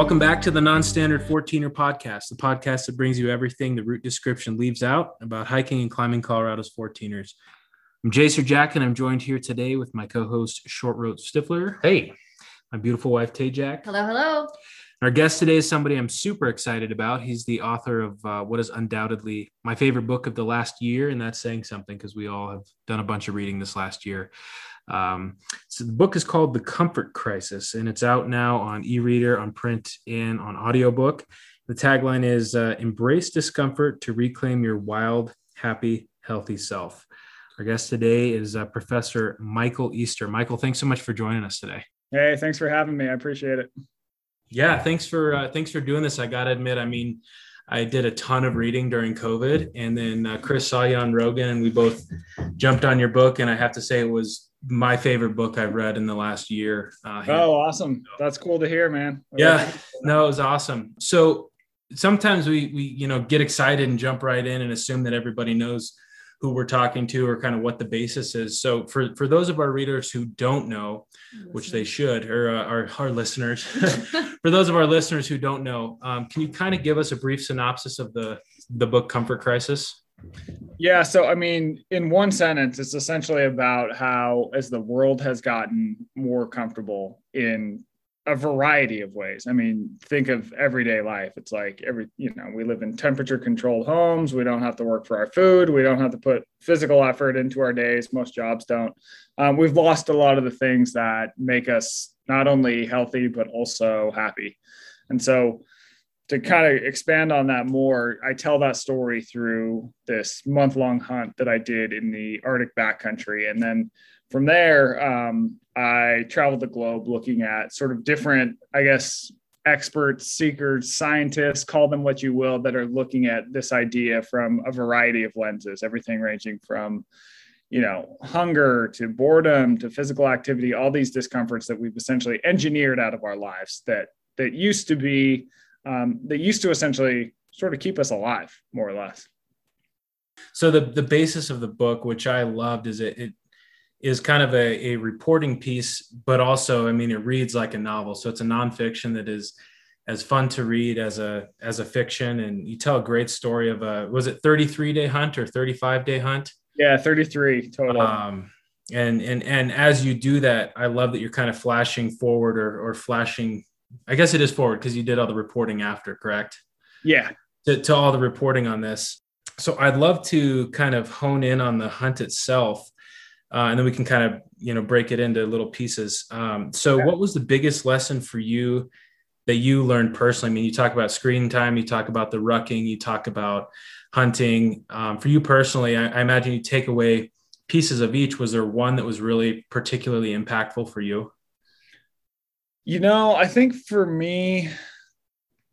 Welcome back to the Non-Standard 14er podcast, the podcast that brings you everything the route description leaves out about hiking and climbing Colorado's 14ers. I'm Jason Jack, and I'm joined here today with my co-host Short Road Stifler. Hey, my beautiful wife Tay Jack. Hello, hello. Our guest today is somebody I'm super excited about. He's the author of uh, what is undoubtedly my favorite book of the last year, and that's saying something because we all have done a bunch of reading this last year. Um, so the book is called The Comfort Crisis, and it's out now on e-reader, on print, and on audiobook. The tagline is uh, "Embrace discomfort to reclaim your wild, happy, healthy self." Our guest today is uh, Professor Michael Easter. Michael, thanks so much for joining us today. Hey, thanks for having me. I appreciate it. Yeah, thanks for uh, thanks for doing this. I got to admit, I mean, I did a ton of reading during COVID, and then uh, Chris saw you on Rogan, and we both jumped on your book. And I have to say, it was my favorite book I've read in the last year. Uh, oh, awesome! That's cool to hear, man. Yeah, no, it was awesome. So sometimes we we you know get excited and jump right in and assume that everybody knows who we're talking to or kind of what the basis is. So for for those of our readers who don't know, which they should, or uh, our our listeners, for those of our listeners who don't know, um, can you kind of give us a brief synopsis of the the book Comfort Crisis? Yeah. So, I mean, in one sentence, it's essentially about how, as the world has gotten more comfortable in a variety of ways. I mean, think of everyday life. It's like every, you know, we live in temperature controlled homes. We don't have to work for our food. We don't have to put physical effort into our days. Most jobs don't. Um, we've lost a lot of the things that make us not only healthy, but also happy. And so, to kind of expand on that more, I tell that story through this month long hunt that I did in the Arctic backcountry. And then from there, um, I traveled the globe looking at sort of different, I guess, experts, seekers, scientists, call them what you will, that are looking at this idea from a variety of lenses, everything ranging from you know, hunger to boredom to physical activity, all these discomforts that we've essentially engineered out of our lives that that used to be um, that used to essentially sort of keep us alive, more or less. So the the basis of the book, which I loved, is it, it is kind of a, a reporting piece, but also, I mean, it reads like a novel. So it's a nonfiction that is as fun to read as a as a fiction, and you tell a great story of a was it 33 day hunt or 35 day hunt? Yeah, 33 total. Um, and and and as you do that, I love that you're kind of flashing forward or or flashing I guess it is forward because you did all the reporting after, correct? Yeah. To, to all the reporting on this. So I'd love to kind of hone in on the hunt itself. Uh, and then we can kind of you know break it into little pieces. Um, so, what was the biggest lesson for you that you learned personally? I mean, you talk about screen time, you talk about the rucking, you talk about hunting. Um, for you personally, I, I imagine you take away pieces of each. Was there one that was really particularly impactful for you? You know, I think for me,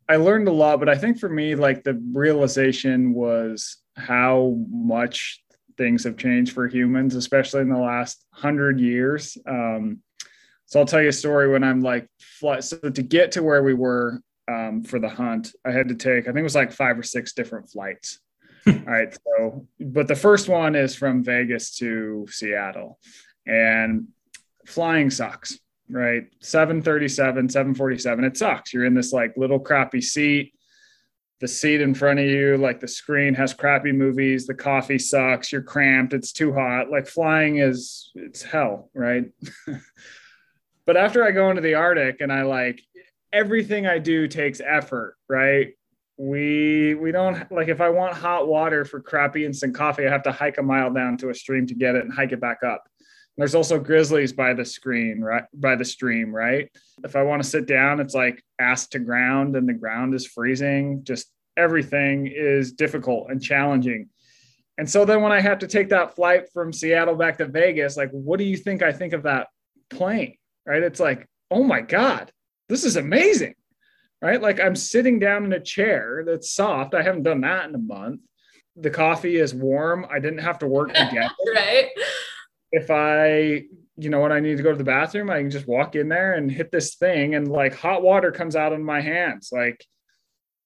I learned a lot, but I think for me, like the realization was how much things have changed for humans, especially in the last hundred years. Um, so I'll tell you a story when I'm like, so to get to where we were um, for the hunt, I had to take, I think it was like five or six different flights. All right. So, but the first one is from Vegas to Seattle, and flying sucks right? 737, 747. It sucks. You're in this like little crappy seat. The seat in front of you, like the screen has crappy movies. The coffee sucks. You're cramped. It's too hot. Like flying is, it's hell, right? but after I go into the Arctic and I like everything I do takes effort, right? We we don't like if I want hot water for crappy instant coffee, I have to hike a mile down to a stream to get it and hike it back up there's also grizzlies by the screen, right? By the stream, right? If I want to sit down, it's like ass to ground and the ground is freezing. Just everything is difficult and challenging. And so then when I have to take that flight from Seattle back to Vegas, like, what do you think I think of that plane? Right? It's like, oh my God, this is amazing. Right? Like I'm sitting down in a chair that's soft. I haven't done that in a month. The coffee is warm. I didn't have to work again. right if I, you know, when I need to go to the bathroom, I can just walk in there and hit this thing and like hot water comes out of my hands. Like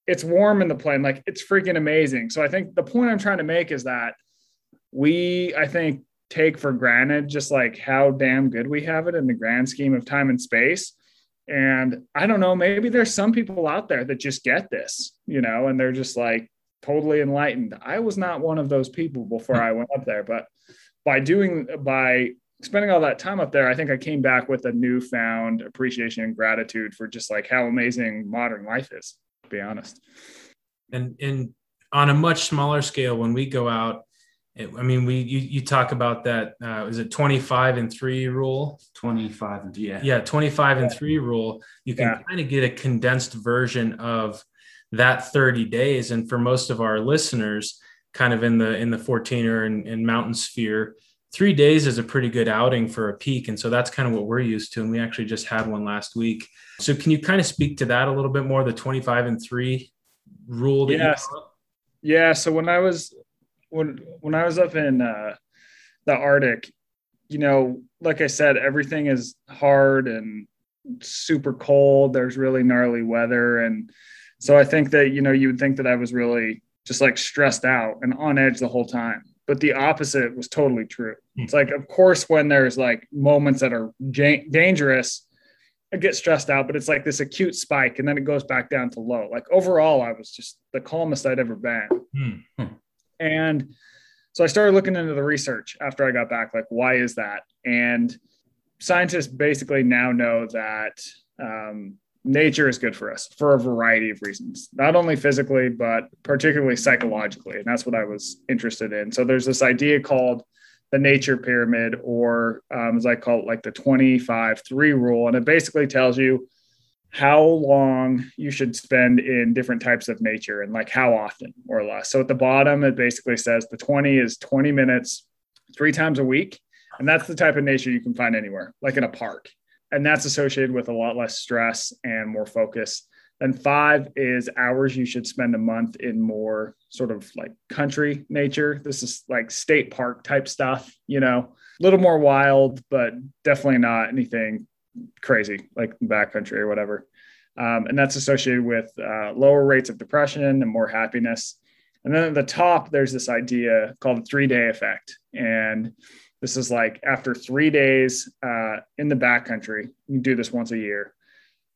it's warm in the plane. Like it's freaking amazing. So I think the point I'm trying to make is that we, I think, take for granted just like how damn good we have it in the grand scheme of time and space. And I don't know, maybe there's some people out there that just get this, you know, and they're just like totally enlightened. I was not one of those people before I went up there, but by doing, by spending all that time up there, I think I came back with a newfound appreciation and gratitude for just like how amazing modern life is, to be honest. And, and on a much smaller scale, when we go out, I mean, we you, you talk about that. Uh, is it twenty five and three rule? Twenty five and yeah, yeah, twenty five and three rule. You can yeah. kind of get a condensed version of that thirty days. And for most of our listeners, kind of in the in the 14er and, and mountain sphere, three days is a pretty good outing for a peak. And so that's kind of what we're used to. And we actually just had one last week. So can you kind of speak to that a little bit more? The twenty five and three rule. yes. Yeah. So when I was when when I was up in uh, the Arctic, you know, like I said, everything is hard and super cold. There's really gnarly weather, and so I think that you know you would think that I was really just like stressed out and on edge the whole time. But the opposite was totally true. Mm. It's like, of course, when there's like moments that are j- dangerous, I get stressed out, but it's like this acute spike and then it goes back down to low. Like overall, I was just the calmest I'd ever been. Mm. And so I started looking into the research after I got back, like, why is that? And scientists basically now know that um, nature is good for us for a variety of reasons, not only physically, but particularly psychologically. And that's what I was interested in. So there's this idea called the nature pyramid, or um, as I call it, like the 25 3 rule. And it basically tells you how long you should spend in different types of nature and like how often or less. So at the bottom, it basically says the 20 is 20 minutes three times a week. And that's the type of nature you can find anywhere, like in a park. And that's associated with a lot less stress and more focus. Then five is hours you should spend a month in more sort of like country nature. This is like state park type stuff, you know, a little more wild, but definitely not anything crazy like backcountry or whatever. Um, and that's associated with uh, lower rates of depression and more happiness. And then at the top, there's this idea called the three day effect. And this is like after three days uh, in the backcountry, you do this once a year.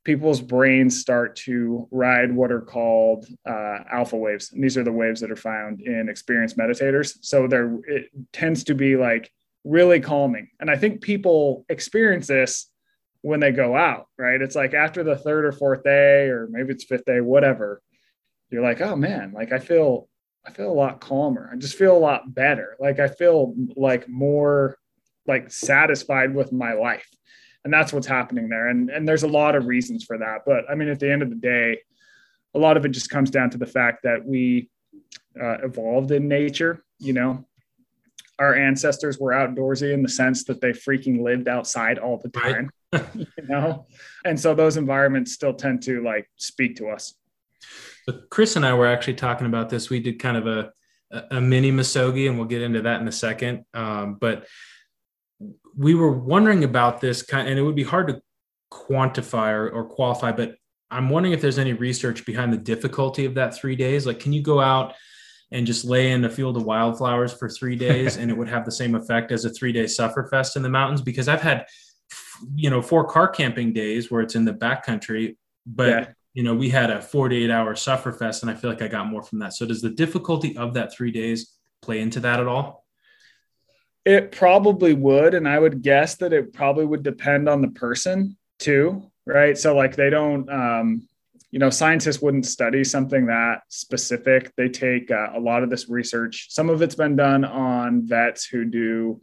People's brains start to ride what are called uh, alpha waves. And these are the waves that are found in experienced meditators. So there, it tends to be like really calming. And I think people experience this when they go out, right? It's like after the third or fourth day, or maybe it's fifth day, whatever, you're like, oh man, like I feel, I feel a lot calmer. I just feel a lot better. Like I feel like more like satisfied with my life. And that's what's happening there. And, and there's a lot of reasons for that. But I mean, at the end of the day, a lot of it just comes down to the fact that we uh, evolved in nature, you know, our ancestors were outdoorsy in the sense that they freaking lived outside all the time. Right. you know, and so those environments still tend to like speak to us. So Chris and I were actually talking about this. We did kind of a a mini Misogi, and we'll get into that in a second. Um, but we were wondering about this kind, and it would be hard to quantify or, or qualify. But I'm wondering if there's any research behind the difficulty of that three days. Like, can you go out and just lay in a field of wildflowers for three days and it would have the same effect as a three day sufferfest in the mountains because i've had you know four car camping days where it's in the backcountry but yeah. You know we had a 48 hour sufferfest and i feel like i got more from that so does the difficulty of that three days play into that at all it probably would and i would guess that it probably would depend on the person too right so like they don't um you know, scientists wouldn't study something that specific. They take uh, a lot of this research. Some of it's been done on vets who do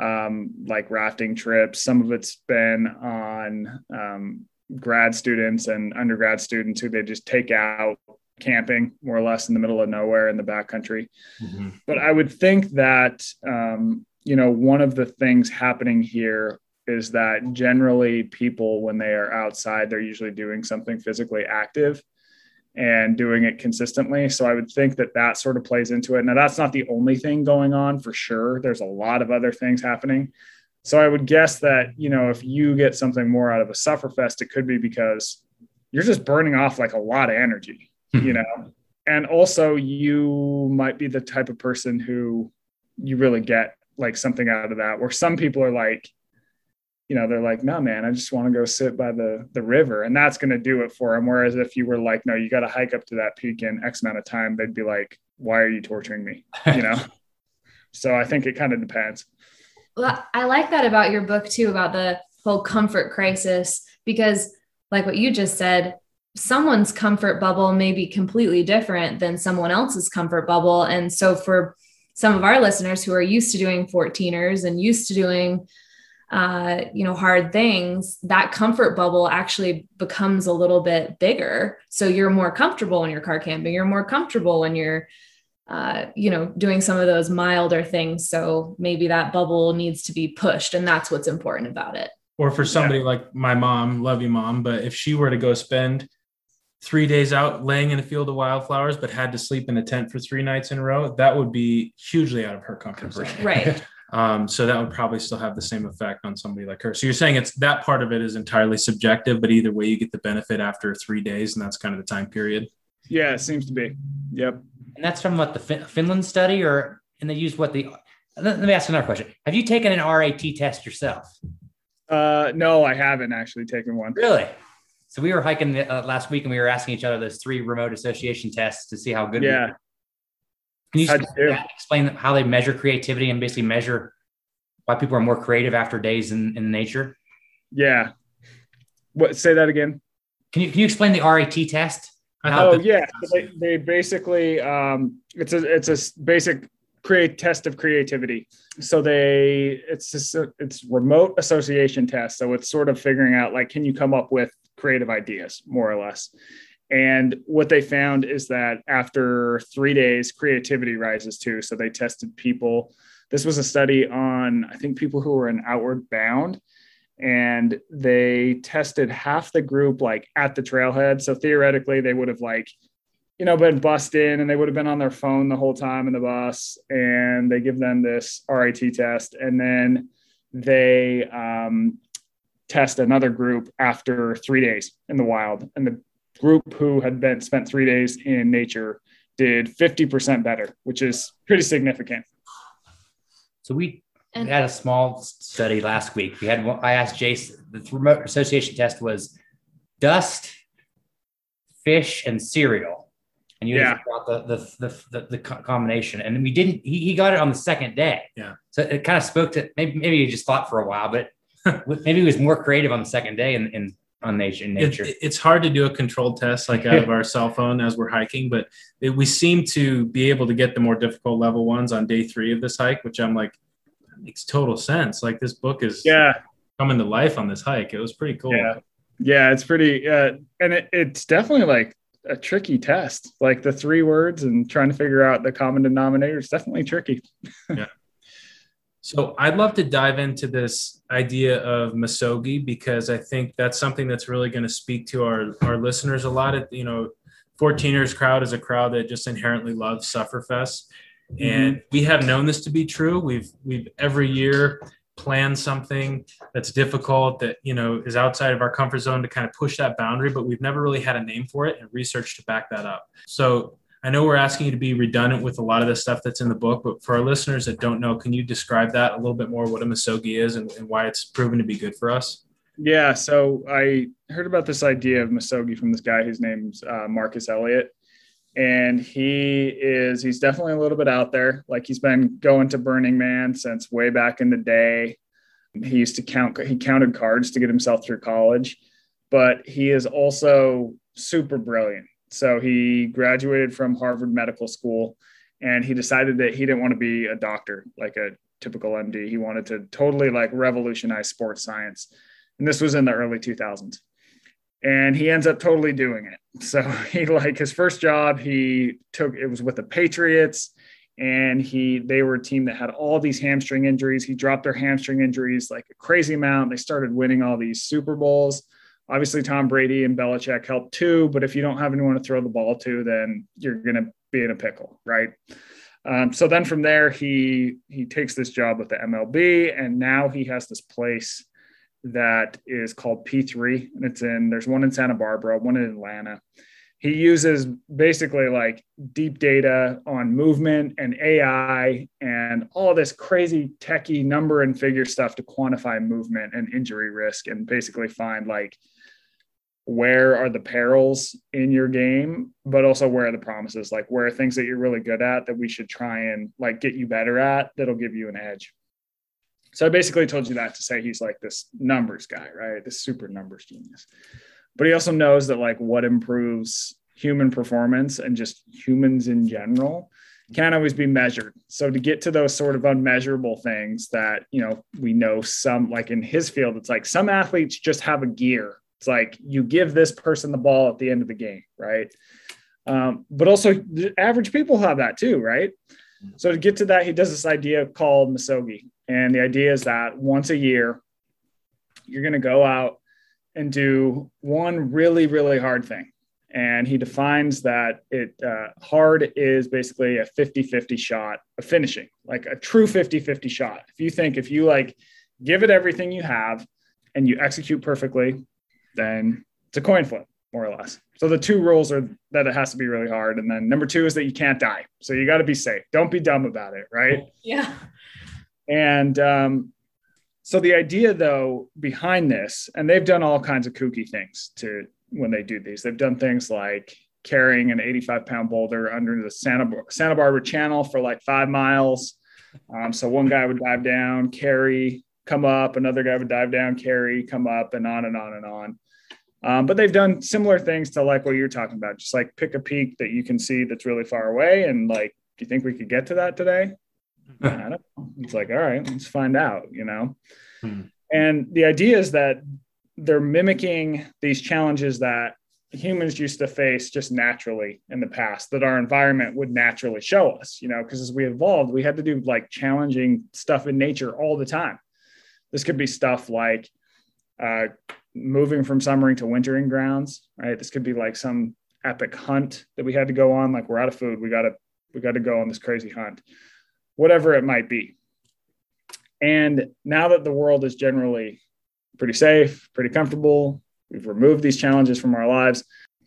um, like rafting trips. Some of it's been on um, grad students and undergrad students who they just take out camping more or less in the middle of nowhere in the backcountry. Mm-hmm. But I would think that, um, you know, one of the things happening here is that generally people when they are outside they're usually doing something physically active and doing it consistently so i would think that that sort of plays into it now that's not the only thing going on for sure there's a lot of other things happening so i would guess that you know if you get something more out of a sufferfest it could be because you're just burning off like a lot of energy hmm. you know and also you might be the type of person who you really get like something out of that where some people are like you know, they're like, no, man, I just want to go sit by the the river, and that's going to do it for them. Whereas if you were like, no, you got to hike up to that peak in X amount of time, they'd be like, why are you torturing me? You know. so I think it kind of depends. Well, I like that about your book too, about the whole comfort crisis, because like what you just said, someone's comfort bubble may be completely different than someone else's comfort bubble. And so for some of our listeners who are used to doing 14ers and used to doing uh, you know, hard things, that comfort bubble actually becomes a little bit bigger. So you're more comfortable when you're car camping. You're more comfortable when you're, uh, you know, doing some of those milder things. So maybe that bubble needs to be pushed, and that's what's important about it. Or for somebody yeah. like my mom, love you, mom, but if she were to go spend three days out laying in a field of wildflowers, but had to sleep in a tent for three nights in a row, that would be hugely out of her comfort zone. Right. Um, so that would probably still have the same effect on somebody like her. So you're saying it's that part of it is entirely subjective, but either way, you get the benefit after three days, and that's kind of the time period. Yeah, it seems to be. Yep. And that's from what the fin- Finland study, or and they use what the. Let me ask another question. Have you taken an RAT test yourself? Uh, no, I haven't actually taken one. Really? So we were hiking uh, last week, and we were asking each other those three remote association tests to see how good. Yeah. Can you explain, explain, how they measure creativity and basically measure why people are more creative after days in, in nature? Yeah. What? Say that again. Can you can you explain the RAT test? Oh yeah, they, they basically um, it's a it's a basic create test of creativity. So they it's just a, it's remote association test. So it's sort of figuring out like can you come up with creative ideas more or less. And what they found is that after three days, creativity rises too. So they tested people. This was a study on, I think, people who were in outward bound. And they tested half the group like at the trailhead. So theoretically, they would have like, you know, been bussed in and they would have been on their phone the whole time in the bus. And they give them this RAT test. And then they um, test another group after three days in the wild. And the group who had been spent three days in nature did 50% better, which is pretty significant. So we and- had a small study last week. We had I asked Jace the remote association test was dust, fish, and cereal. And you yeah. got the, the, the, the, the combination. And we didn't, he, he got it on the second day. Yeah. So it kind of spoke to maybe, maybe he just thought for a while, but maybe he was more creative on the second day and, and on nature. nature. It, it's hard to do a controlled test like out of our cell phone as we're hiking, but it, we seem to be able to get the more difficult level ones on day three of this hike, which I'm like, makes total sense. Like this book is yeah coming to life on this hike. It was pretty cool. Yeah, yeah, it's pretty, uh, and it, it's definitely like a tricky test. Like the three words and trying to figure out the common denominator is definitely tricky. yeah. So I'd love to dive into this idea of misogi because I think that's something that's really going to speak to our, our listeners a lot. Of, you know, 14ers crowd is a crowd that just inherently loves Sufferfest. Mm-hmm. And we have known this to be true. We've we've every year planned something that's difficult that you know is outside of our comfort zone to kind of push that boundary, but we've never really had a name for it and research to back that up. So I know we're asking you to be redundant with a lot of the stuff that's in the book, but for our listeners that don't know, can you describe that a little bit more, what a misogi is and, and why it's proven to be good for us? Yeah, so I heard about this idea of misogi from this guy whose name's uh, Marcus Elliott. And he is, he's definitely a little bit out there. Like he's been going to Burning Man since way back in the day. He used to count, he counted cards to get himself through college, but he is also super brilliant so he graduated from Harvard Medical School and he decided that he didn't want to be a doctor like a typical MD. He wanted to totally like revolutionize sports science. And this was in the early 2000s. And he ends up totally doing it. So he like his first job, he took it was with the Patriots and he they were a team that had all these hamstring injuries. He dropped their hamstring injuries like a crazy amount. They started winning all these Super Bowls. Obviously, Tom Brady and Belichick help too, but if you don't have anyone to throw the ball to, then you're going to be in a pickle, right? Um, so then from there, he he takes this job with the MLB, and now he has this place that is called P3, and it's in there's one in Santa Barbara, one in Atlanta, he uses basically like deep data on movement and AI and all this crazy techie number and figure stuff to quantify movement and injury risk and basically find like where are the perils in your game, but also where are the promises, like where are things that you're really good at that we should try and like get you better at that'll give you an edge. So I basically told you that to say he's like this numbers guy, right? This super numbers genius but he also knows that like what improves human performance and just humans in general can't always be measured. So to get to those sort of unmeasurable things that, you know, we know some like in his field, it's like some athletes just have a gear. It's like you give this person the ball at the end of the game, right? Um, but also average people have that too, right? So to get to that, he does this idea called Misogi. And the idea is that once a year, you're going to go out and do one really, really hard thing. And he defines that it uh, hard is basically a 50 50 shot of finishing, like a true 50 50 shot. If you think if you like give it everything you have and you execute perfectly, then it's a coin flip, more or less. So the two rules are that it has to be really hard. And then number two is that you can't die. So you got to be safe. Don't be dumb about it. Right. Yeah. And um, so the idea though behind this, and they've done all kinds of kooky things to when they do these. They've done things like carrying an 85 pound boulder under the Santa, Santa Barbara Channel for like five miles. Um, so one guy would dive down, carry, come up, another guy would dive down, carry, come up, and on and on and on. Um, but they've done similar things to like what you're talking about, just like pick a peak that you can see that's really far away. And like, do you think we could get to that today? I don't know. It's like, all right, let's find out, you know? Hmm. And the idea is that they're mimicking these challenges that humans used to face just naturally in the past that our environment would naturally show us, you know, because as we evolved, we had to do like challenging stuff in nature all the time. This could be stuff like uh, moving from summering to wintering grounds, right? This could be like some epic hunt that we had to go on. Like we're out of food, we got to we got to go on this crazy hunt whatever it might be. And now that the world is generally pretty safe, pretty comfortable, we've removed these challenges from our lives.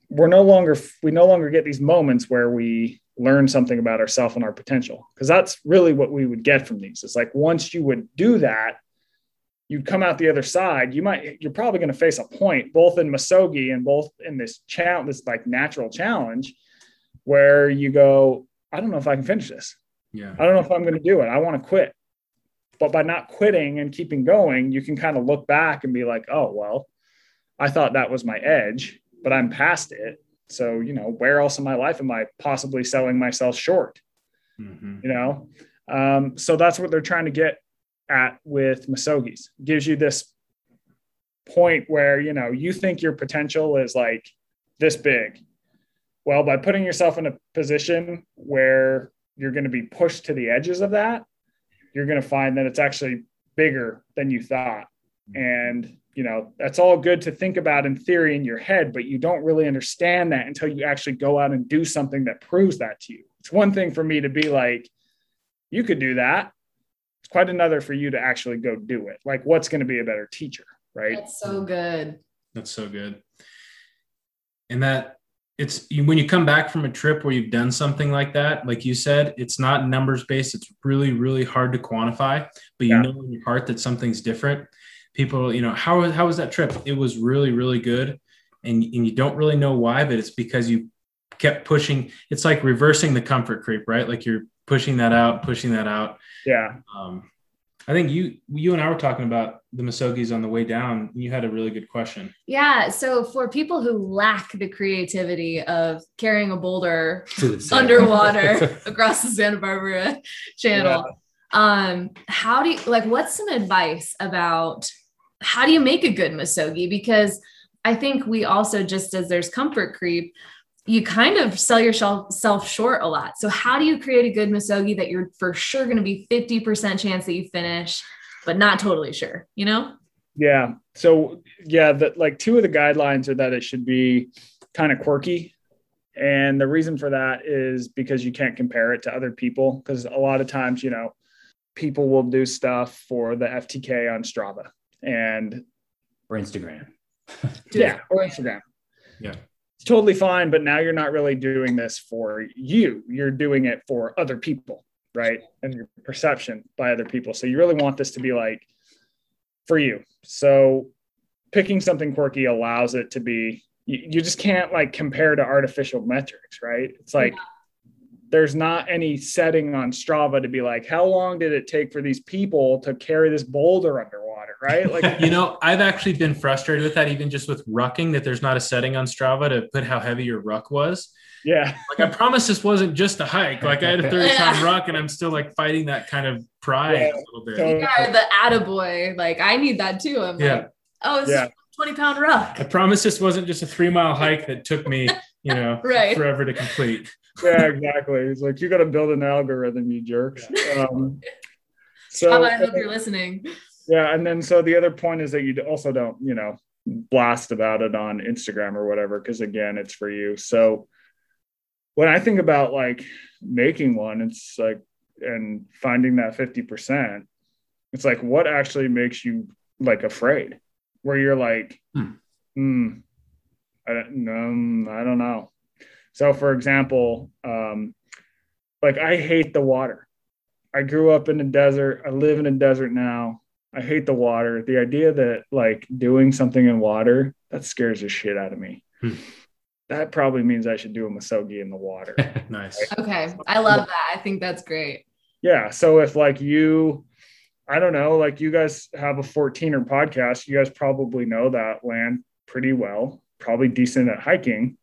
We're no longer we no longer get these moments where we learn something about ourselves and our potential because that's really what we would get from these. It's like once you would do that, you'd come out the other side. You might you're probably going to face a point both in Misogi and both in this challenge, this like natural challenge, where you go, I don't know if I can finish this. Yeah. I don't know if I'm going to do it. I want to quit. But by not quitting and keeping going, you can kind of look back and be like, oh, well, I thought that was my edge, but I'm past it. So, you know, where else in my life am I possibly selling myself short? Mm-hmm. You know? Um, so that's what they're trying to get at with Misogis. Gives you this point where, you know, you think your potential is like this big. Well, by putting yourself in a position where you're going to be pushed to the edges of that, you're going to find that it's actually bigger than you thought. And, you know, that's all good to think about in theory in your head, but you don't really understand that until you actually go out and do something that proves that to you. It's one thing for me to be like, you could do that. It's quite another for you to actually go do it. Like, what's going to be a better teacher, right? That's so good. That's so good. And that it's when you come back from a trip where you've done something like that, like you said, it's not numbers based. It's really, really hard to quantify, but you yeah. know in your heart that something's different. People, you know, how, how was that trip? It was really, really good. And, and you don't really know why, but it's because you kept pushing. It's like reversing the comfort creep, right? Like you're pushing that out, pushing that out. Yeah. Um, I think you you and I were talking about the Misogis on the way down. You had a really good question. Yeah. So for people who lack the creativity of carrying a boulder underwater across the Santa Barbara channel, yeah. um, how do you like what's some advice about how do you make a good Misogi? Because I think we also just as there's comfort creep, you kind of sell yourself short a lot. So how do you create a good misogi that you're for sure going to be 50% chance that you finish, but not totally sure, you know? Yeah. So yeah, that like two of the guidelines are that it should be kind of quirky. And the reason for that is because you can't compare it to other people. Cause a lot of times, you know, people will do stuff for the FKT on Strava and or Instagram. yeah, or Instagram. Yeah it's totally fine. But now you're not really doing this for you. You're doing it for other people, right? And your perception by other people. So you really want this to be like for you. So picking something quirky allows it to be you, you just can't like compare to artificial metrics, right? It's like there's not any setting on Strava to be like, how long did it take for these people to carry this boulder underwater, right? Like, you know, I've actually been frustrated with that, even just with rucking, that there's not a setting on Strava to put how heavy your ruck was. Yeah. Like I promise this wasn't just a hike. Like I had a 30 pound ruck and I'm still like fighting that kind of pride yeah, a little bit. You are the attaboy. Like I need that too. I'm yeah. like, oh, it's yeah. 20 pound ruck. I promise this wasn't just a three mile hike that took me, you know, right. forever to complete. Yeah, exactly. It's like you got to build an algorithm, you jerks. Um, so I hope you're listening. Yeah, and then so the other point is that you also don't, you know, blast about it on Instagram or whatever, because again, it's for you. So when I think about like making one, it's like and finding that 50%, it's like what actually makes you like afraid? where you're like, hmm, hmm I don't, um, I don't know. So, for example, um, like I hate the water. I grew up in a desert. I live in a desert now. I hate the water. The idea that like doing something in water that scares the shit out of me. Hmm. That probably means I should do a misogi in the water. nice. Right? Okay, I love that. I think that's great. Yeah. So if like you I don't know, like you guys have a 14er podcast. You guys probably know that land pretty well, probably decent at hiking.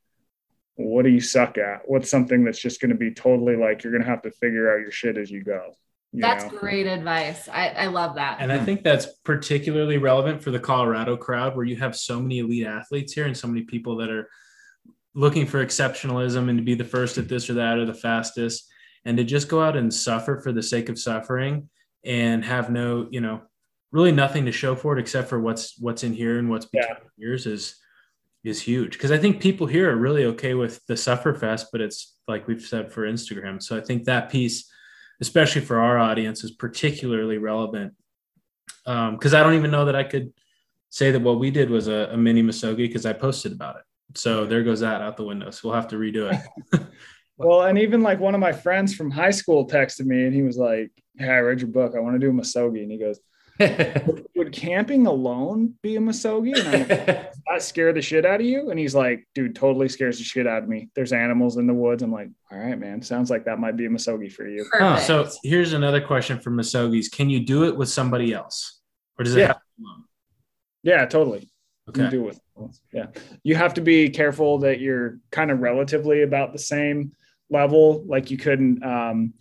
What do you suck at? What's something that's just going to be totally like you're going to have to figure out your shit as you go? You that's know? great advice. I, I love that. And I think that's particularly relevant for the Colorado crowd where you have so many elite athletes here and so many people that are looking for exceptionalism and to be the first at this or that or the fastest and to just go out and suffer for the sake of suffering and have no, you know, really nothing to show for it except for what's what's in here and what's yeah. yours is is huge. Because I think people here are really okay with the Sufferfest, but it's like we've said for Instagram. So I think that piece, especially for our audience, is particularly relevant. Because um, I don't even know that I could say that what we did was a, a mini Misogi because I posted about it. So there goes that out the window. So we'll have to redo it. well, and even like one of my friends from high school texted me and he was like, Hey, I read your book. I want to do a Misogi. And he goes, would, camping alone be a Misogi? And I'm like, that scare the shit out of you? And he's like, dude, totally scares the shit out of me. There's animals in the woods. I'm like, all right, man. Sounds like that might be a Misogi for you. Huh, so here's another question for Misogis. Can you do it with somebody else? Or does it yeah. Yeah, totally. Okay. You do it with yeah. You have to be careful that you're kind of relatively about the same level. Like you couldn't um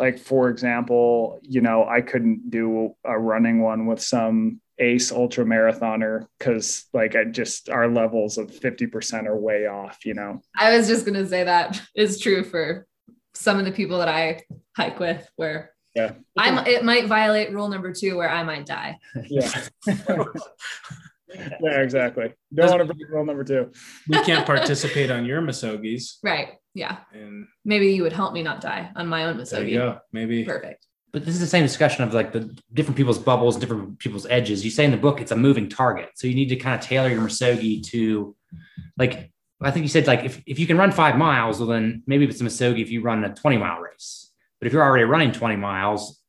like for example you know i couldn't do a running one with some ace ultra marathoner because like i just our levels of 50% are way off you know? I was just going to say that is true for some of the people that i hike with where yeah. I'm it might violate rule number two where i might die. Yeah. Yeah exactly. Don't want to break rule number two. We can't participate on your misogis. Right yeah. And maybe you would help me not die on my own Misogi. There you go. Maybe. Perfect. But this is the same discussion of like the different people's bubbles, different people's edges. You say in the book it's a moving target. So you need to kind of tailor your Misogi to like I think you said like if, if you can run five miles, well then maybe it's a Misogi if you run a 20 mile race. But if you're already running 20 miles,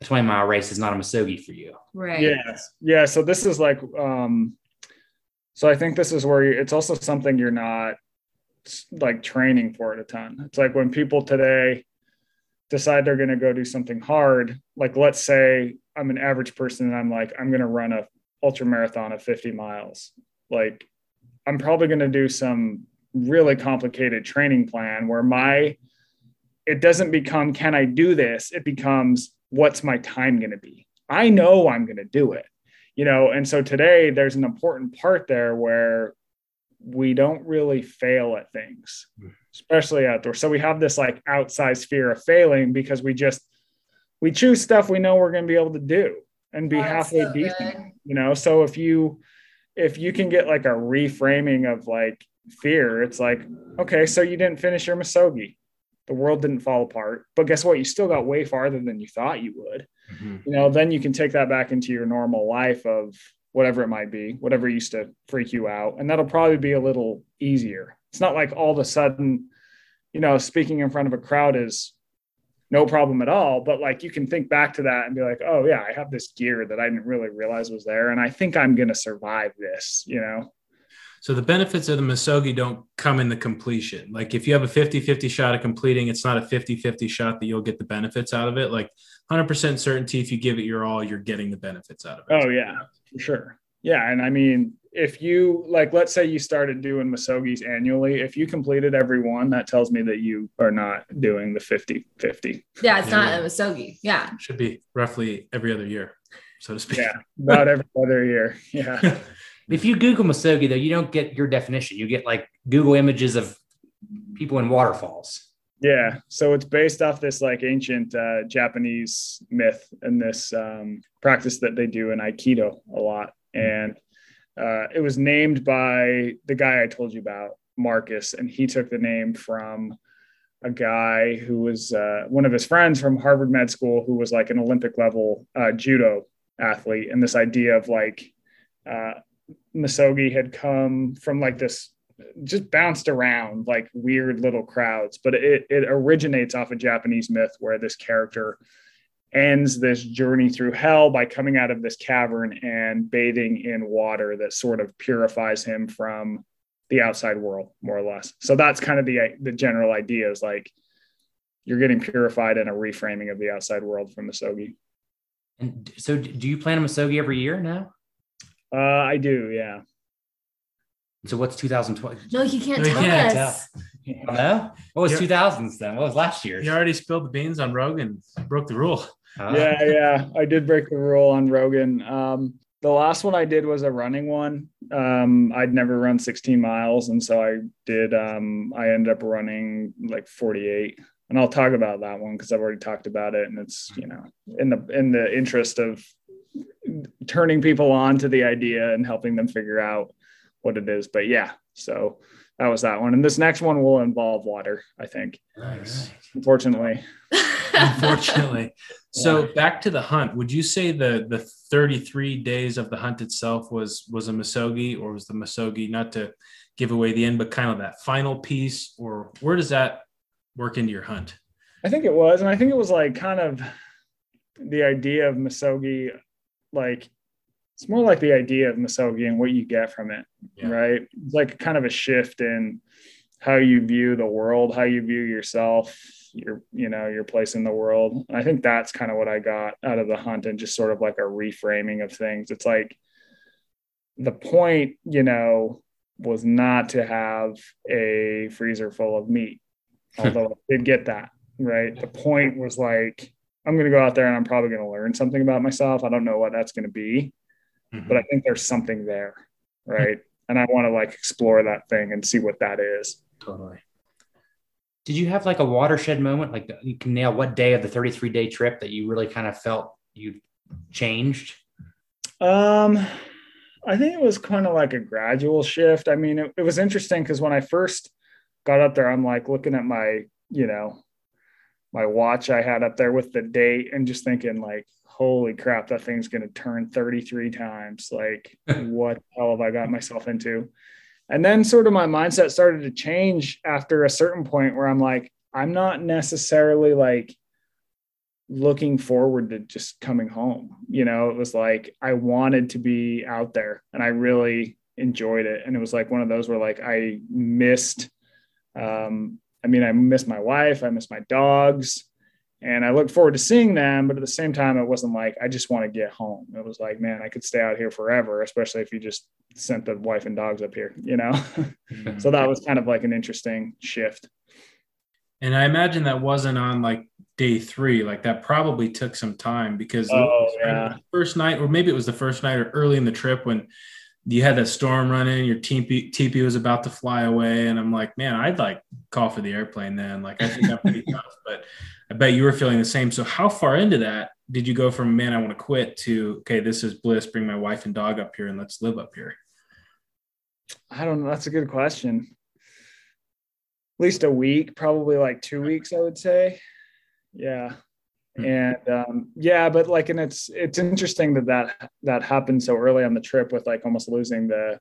a 20 mile race is not a Misogi for you. Right. Yes. Yeah. So this is like um so I think this is where you, it's also something you're not like training for it a ton. It's like when people today decide they're going to go do something hard, like let's say I'm an average person and I'm like, I'm going to run a ultra marathon of 50 miles. Like I'm probably going to do some really complicated training plan where my, it doesn't become, can I do this? It becomes, what's my time going to be? I know I'm going to do it, you know? And so today there's an important part there where we don't really fail at things, especially outdoors. So we have this like outsized fear of failing because we just we choose stuff we know we're going to be able to do and be oh, halfway so decent. Good. You know, so if you if you can get like a reframing of like fear, it's like, okay, so you didn't finish your misogi, The world didn't fall apart. But guess what? You still got way farther than you thought you would. Mm-hmm. You know, then you can take that back into your normal life of whatever it might be, whatever used to freak you out. And that'll probably be a little easier. It's not like all of a sudden, you know, speaking in front of a crowd is no problem at all. But like you can think back to that and be like, oh, yeah, I have this gear that I didn't really realize was there. And I think I'm going to survive this, you know? So the benefits of the Misogi don't come in the completion. Like if you have a 50-50 shot of completing, it's not a 50-50 shot that you'll get the benefits out of it. Like 100% certainty if you give it your all, you're getting the benefits out of it. Oh yeah, for sure. Yeah, and I mean, if you like let's say you started doing Misogis annually, if you completed every one, that tells me that you are not doing the 50-50. Yeah, it's yeah. not a Misogi. Yeah. Should be roughly every other year, so to speak. Yeah, about every other year. Yeah. If you Google Misogi, though, you don't get your definition. You get like Google images of people in waterfalls. Yeah. So it's based off this like ancient uh, Japanese myth and this um, practice that they do in Aikido a lot. And uh, it was named by the guy I told you about, Marcus, and he took the name from a guy who was uh, one of his friends from Harvard Med School who was like an Olympic level uh, judo athlete. And this idea of like, Misogi had come from like this just bounced around like weird little crowds, but it, it originates off a Japanese myth where this character ends this journey through hell by coming out of this cavern and bathing in water that sort of purifies him from the outside world, more or less. So that's kind of the the general idea is like you're getting purified in a reframing of the outside world from Misogi. And so, do you plan a Misogi every year now? Uh, I do, yeah. So what's 2020? No, you can't no, tell can't us. Tell. No? What was 2000s then? What was last year? You already spilled the beans on Rogan, broke the rule. Uh, yeah, yeah. I did break the rule on Rogan. Um, the last one I did was a running one. Um, I'd never run 16 miles. And so I did, um, I ended up running like 48 and I'll talk about that one because I've already talked about it. And it's, you know, in the, in the interest of turning people on to the idea and helping them figure out what it is. But yeah, so that was that one. And this next one will involve water, I think. Nice. Unfortunately. Unfortunately. So yeah. back to the hunt. Would you say the the 33 days of the hunt itself was was a Misogi or was the Misogi not to give away the end, but kind of that final piece, or where does that work into your hunt? I think it was, and I think it was like kind of the idea of Misogi like it's more like the idea of misogi and what you get from it, yeah. right? It's like kind of a shift in how you view the world, how you view yourself, your you know your place in the world. And I think that's kind of what I got out of the hunt and just sort of like a reframing of things. It's like the point, you know, was not to have a freezer full of meat, although I did get that right. The point was like I'm going to go out there and I'm probably going to learn something about myself. I don't know what that's going to be, mm-hmm. but I think there's something there. Right. and I want to like explore that thing and see what that is. Totally. Did you have like a watershed moment? Like you can nail what day of the 33 day trip that you really kind of felt you changed? Um, I think it was kind of like a gradual shift. I mean, it, it was interesting because when I first got up there, I'm like looking at my, you know, my watch I had up there with the date and just thinking like, holy crap, that thing's going to turn 33 times. Like, what the hell have I got myself into? And then sort of my mindset started to change after a certain point where I'm like, I'm not necessarily like looking forward to just coming home. You know, it was like I wanted to be out there and I really enjoyed it. And it was like one of those where like I missed um, I mean, I miss my wife, I miss my dogs, and I look forward to seeing them. But at the same time, it wasn't like I just want to get home. It was like, man, I could stay out here forever, especially if you just sent the wife and dogs up here, you know? Mm-hmm. so that was kind of like an interesting shift. And I imagine that wasn't on like day three. Like that probably took some time because oh, yeah. first night, or maybe it was the first night or early in the trip when you had that storm running, your teepee, teepee was about to fly away. And I'm like, man, I'd like call for the airplane then. Like, I think I'm pretty tough, but I bet you were feeling the same. So, how far into that did you go from, man, I want to quit to, okay, this is bliss, bring my wife and dog up here and let's live up here? I don't know. That's a good question. At least a week, probably like two weeks, I would say. Yeah. Hmm. And um, yeah, but like, and it's it's interesting that that that happened so early on the trip with like almost losing the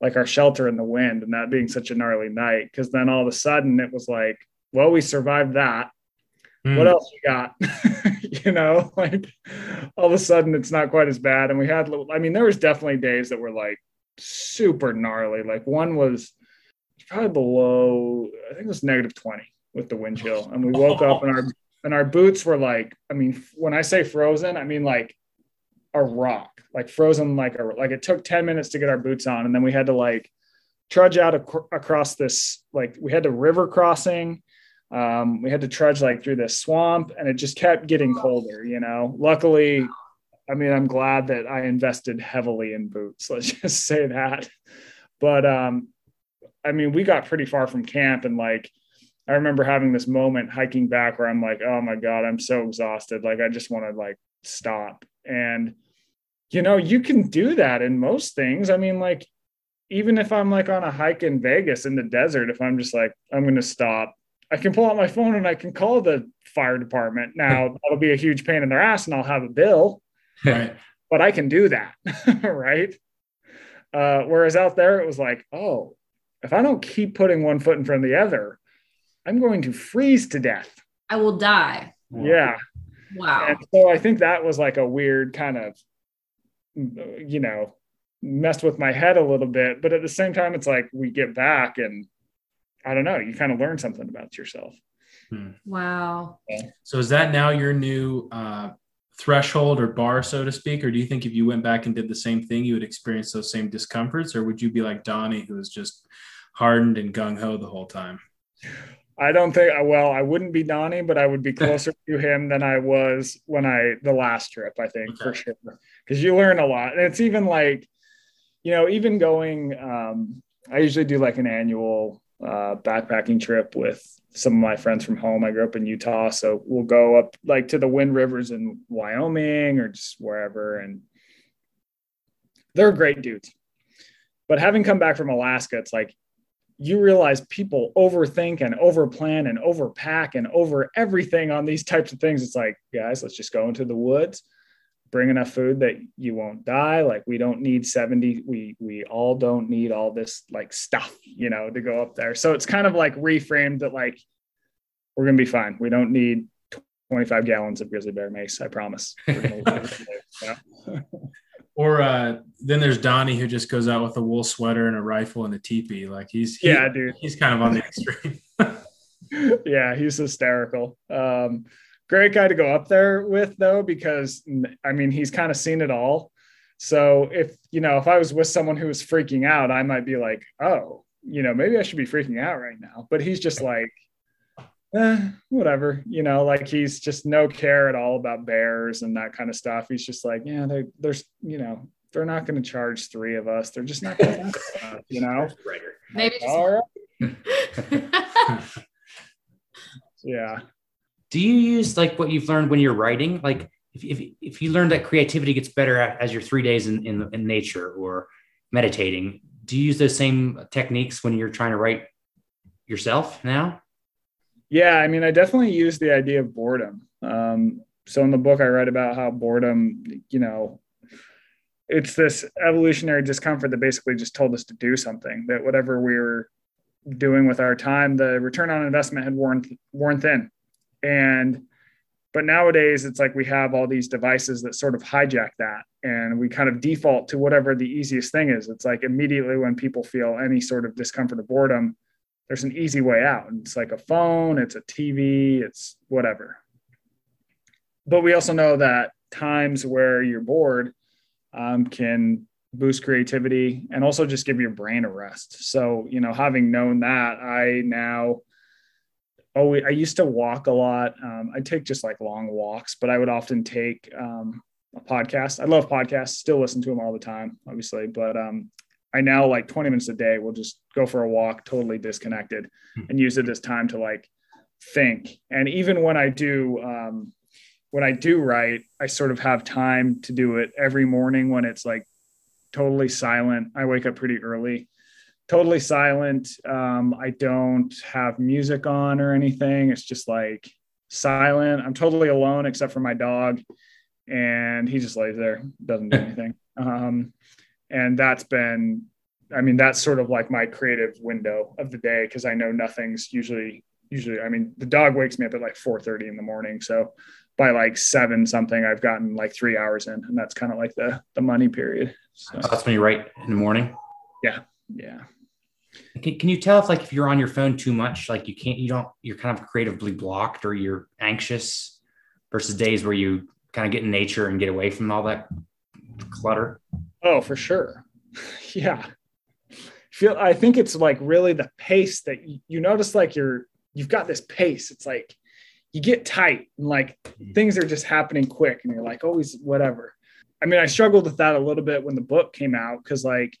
like our shelter in the wind and that being such a gnarly night. Because then all of a sudden it was like, well, we survived that. Mm. What else we got? you know, like all of a sudden it's not quite as bad. And we had, I mean, there was definitely days that were like super gnarly. Like one was probably below, I think it was negative 20 with the wind chill. And we woke up and our and our boots were like, I mean, when I say frozen, I mean like a rock, like frozen, like a like it took 10 minutes to get our boots on, and then we had to like trudge out ac- across this, like we had to river crossing. Um, we had to trudge like through this swamp, and it just kept getting colder. You know, luckily, I mean, I'm glad that I invested heavily in boots. Let's just say that. But um, I mean, we got pretty far from camp, and like I remember having this moment hiking back where I'm like, oh my God, I'm so exhausted. Like, I just want to like stop. And, you know, you can do that in most things. I mean, like, even if I'm like on a hike in Vegas in the desert, if I'm just like, I'm going to stop, I can pull out my phone and I can call the fire department. Now, that'll be a huge pain in their ass and I'll have a bill. Right. But I can do that. right. Uh, whereas out there, it was like, oh, if I don't keep putting one foot in front of the other, I'm going to freeze to death. I will die. Yeah. Wow. And so I think that was like a weird kind of, you know, messed with my head a little bit. But at the same time, it's like we get back and I don't know, you kind of learn something about yourself. Hmm. Wow. So is that now your new uh, threshold or bar, so to speak? Or do you think if you went back and did the same thing, you would experience those same discomforts? Or would you be like Donnie, who was just hardened and gung ho the whole time? I don't think well, I wouldn't be Donnie, but I would be closer to him than I was when I the last trip, I think okay. for sure. Because you learn a lot. And it's even like, you know, even going um, I usually do like an annual uh, backpacking trip with some of my friends from home. I grew up in Utah, so we'll go up like to the Wind Rivers in Wyoming or just wherever. And they're great dudes. But having come back from Alaska, it's like you realize people overthink and overplan and overpack and over everything on these types of things. It's like, guys, let's just go into the woods, bring enough food that you won't die. Like we don't need 70, we we all don't need all this like stuff, you know, to go up there. So it's kind of like reframed that like we're gonna be fine. We don't need 25 gallons of grizzly bear mace, I promise. Or uh, then there's Donnie who just goes out with a wool sweater and a rifle and a teepee. Like he's he, yeah, dude. He's kind of on the extreme. yeah, he's hysterical. Um, great guy to go up there with though, because I mean he's kind of seen it all. So if you know if I was with someone who was freaking out, I might be like, oh, you know, maybe I should be freaking out right now. But he's just like, eh, whatever, you know, like he's just no care at all about bears and that kind of stuff. He's just like, yeah, they, there's, you know, they're not going to charge three of us. They're just not going to, you know, maybe. Just- all right. yeah. Do you use like what you've learned when you're writing? Like if, if, if you learn that creativity gets better as your three days in, in, in nature or meditating, do you use those same techniques when you're trying to write yourself now? Yeah, I mean, I definitely use the idea of boredom. Um, so in the book, I write about how boredom, you know, it's this evolutionary discomfort that basically just told us to do something. That whatever we were doing with our time, the return on investment had worn worn thin, and but nowadays it's like we have all these devices that sort of hijack that, and we kind of default to whatever the easiest thing is. It's like immediately when people feel any sort of discomfort or boredom, there's an easy way out. And it's like a phone, it's a TV, it's whatever. But we also know that times where you're bored um, can boost creativity and also just give your brain a rest. So, you know, having known that, I now oh i used to walk a lot um, i take just like long walks but i would often take um, a podcast i love podcasts still listen to them all the time obviously but um, I now like 20 minutes a day will just go for a walk, totally disconnected, hmm. and use it as time to like think. And even when I do, um, when I do write, I sort of have time to do it every morning when it's like totally silent. I wake up pretty early, totally silent. Um, I don't have music on or anything. It's just like silent. I'm totally alone except for my dog, and he just lays there, doesn't do anything. Um, and that's been, I mean, that's sort of like my creative window of the day because I know nothing's usually usually. I mean, the dog wakes me up at like 4:30 in the morning, so by like seven something, I've gotten like three hours in, and that's kind of like the the money period. So. That's when you write in the morning. Yeah, yeah. Can, can you tell if like if you're on your phone too much, like you can't, you don't, you're kind of creatively blocked or you're anxious versus days where you kind of get in nature and get away from all that clutter? Oh, for sure. yeah. Feel I think it's like really the pace that you, you notice like you're you've got this pace. It's like you get tight and like mm-hmm. things are just happening quick and you're like always whatever. I mean, I struggled with that a little bit when the book came out because like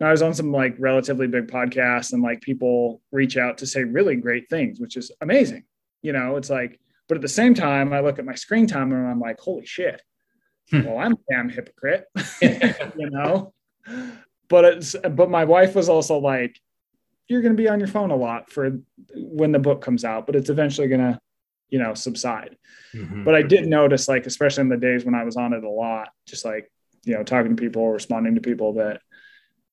I was on some like relatively big podcasts and like people reach out to say really great things, which is amazing. You know, it's like, but at the same time, I look at my screen time and I'm like, holy shit. Hmm. Well, I'm a damn hypocrite, you know. But it's but my wife was also like, you're going to be on your phone a lot for when the book comes out, but it's eventually going to, you know, subside. Mm-hmm. But I did notice, like, especially in the days when I was on it a lot, just like, you know, talking to people, responding to people that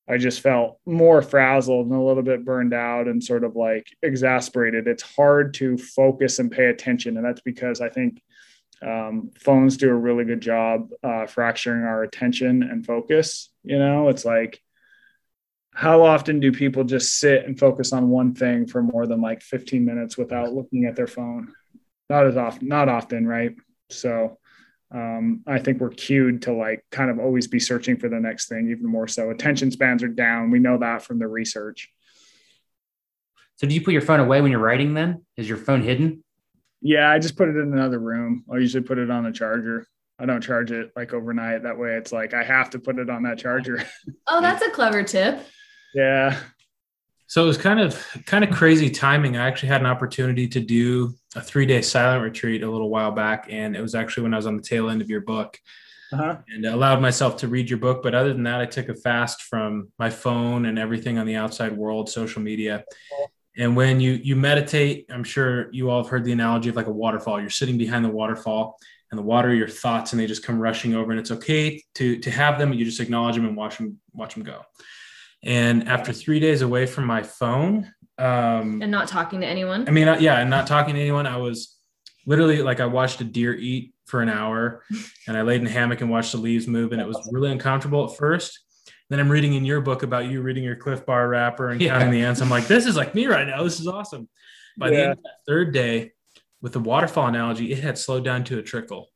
I just felt more frazzled and a little bit burned out and sort of like exasperated. It's hard to focus and pay attention. And that's because I think um, phones do a really good job uh, fracturing our attention and focus. You know, it's like, how often do people just sit and focus on one thing for more than like 15 minutes without looking at their phone? Not as often, not often, right? So, um, I think we're cued to like kind of always be searching for the next thing, even more so. Attention spans are down. We know that from the research. So, do you put your phone away when you're writing? Then is your phone hidden? Yeah, I just put it in another room. I usually put it on a charger. I don't charge it like overnight. That way, it's like I have to put it on that charger. Oh, that's a clever tip. yeah. So it was kind of kind of crazy timing. I actually had an opportunity to do a three day silent retreat a little while back, and it was actually when I was on the tail end of your book, uh-huh. and allowed myself to read your book. But other than that, I took a fast from my phone and everything on the outside world, social media. And when you you meditate, I'm sure you all have heard the analogy of like a waterfall. You're sitting behind the waterfall, and the water your thoughts, and they just come rushing over. And it's okay to to have them. You just acknowledge them and watch them watch them go. And after three days away from my phone, um, and not talking to anyone. I mean, yeah, and not talking to anyone. I was literally like I watched a deer eat for an hour, and I laid in a hammock and watched the leaves move, and it was really uncomfortable at first. Then I'm reading in your book about you reading your Clif Bar wrapper and yeah. counting the ants. I'm like, this is like me right now. This is awesome. By yeah. the end of that third day, with the waterfall analogy, it had slowed down to a trickle.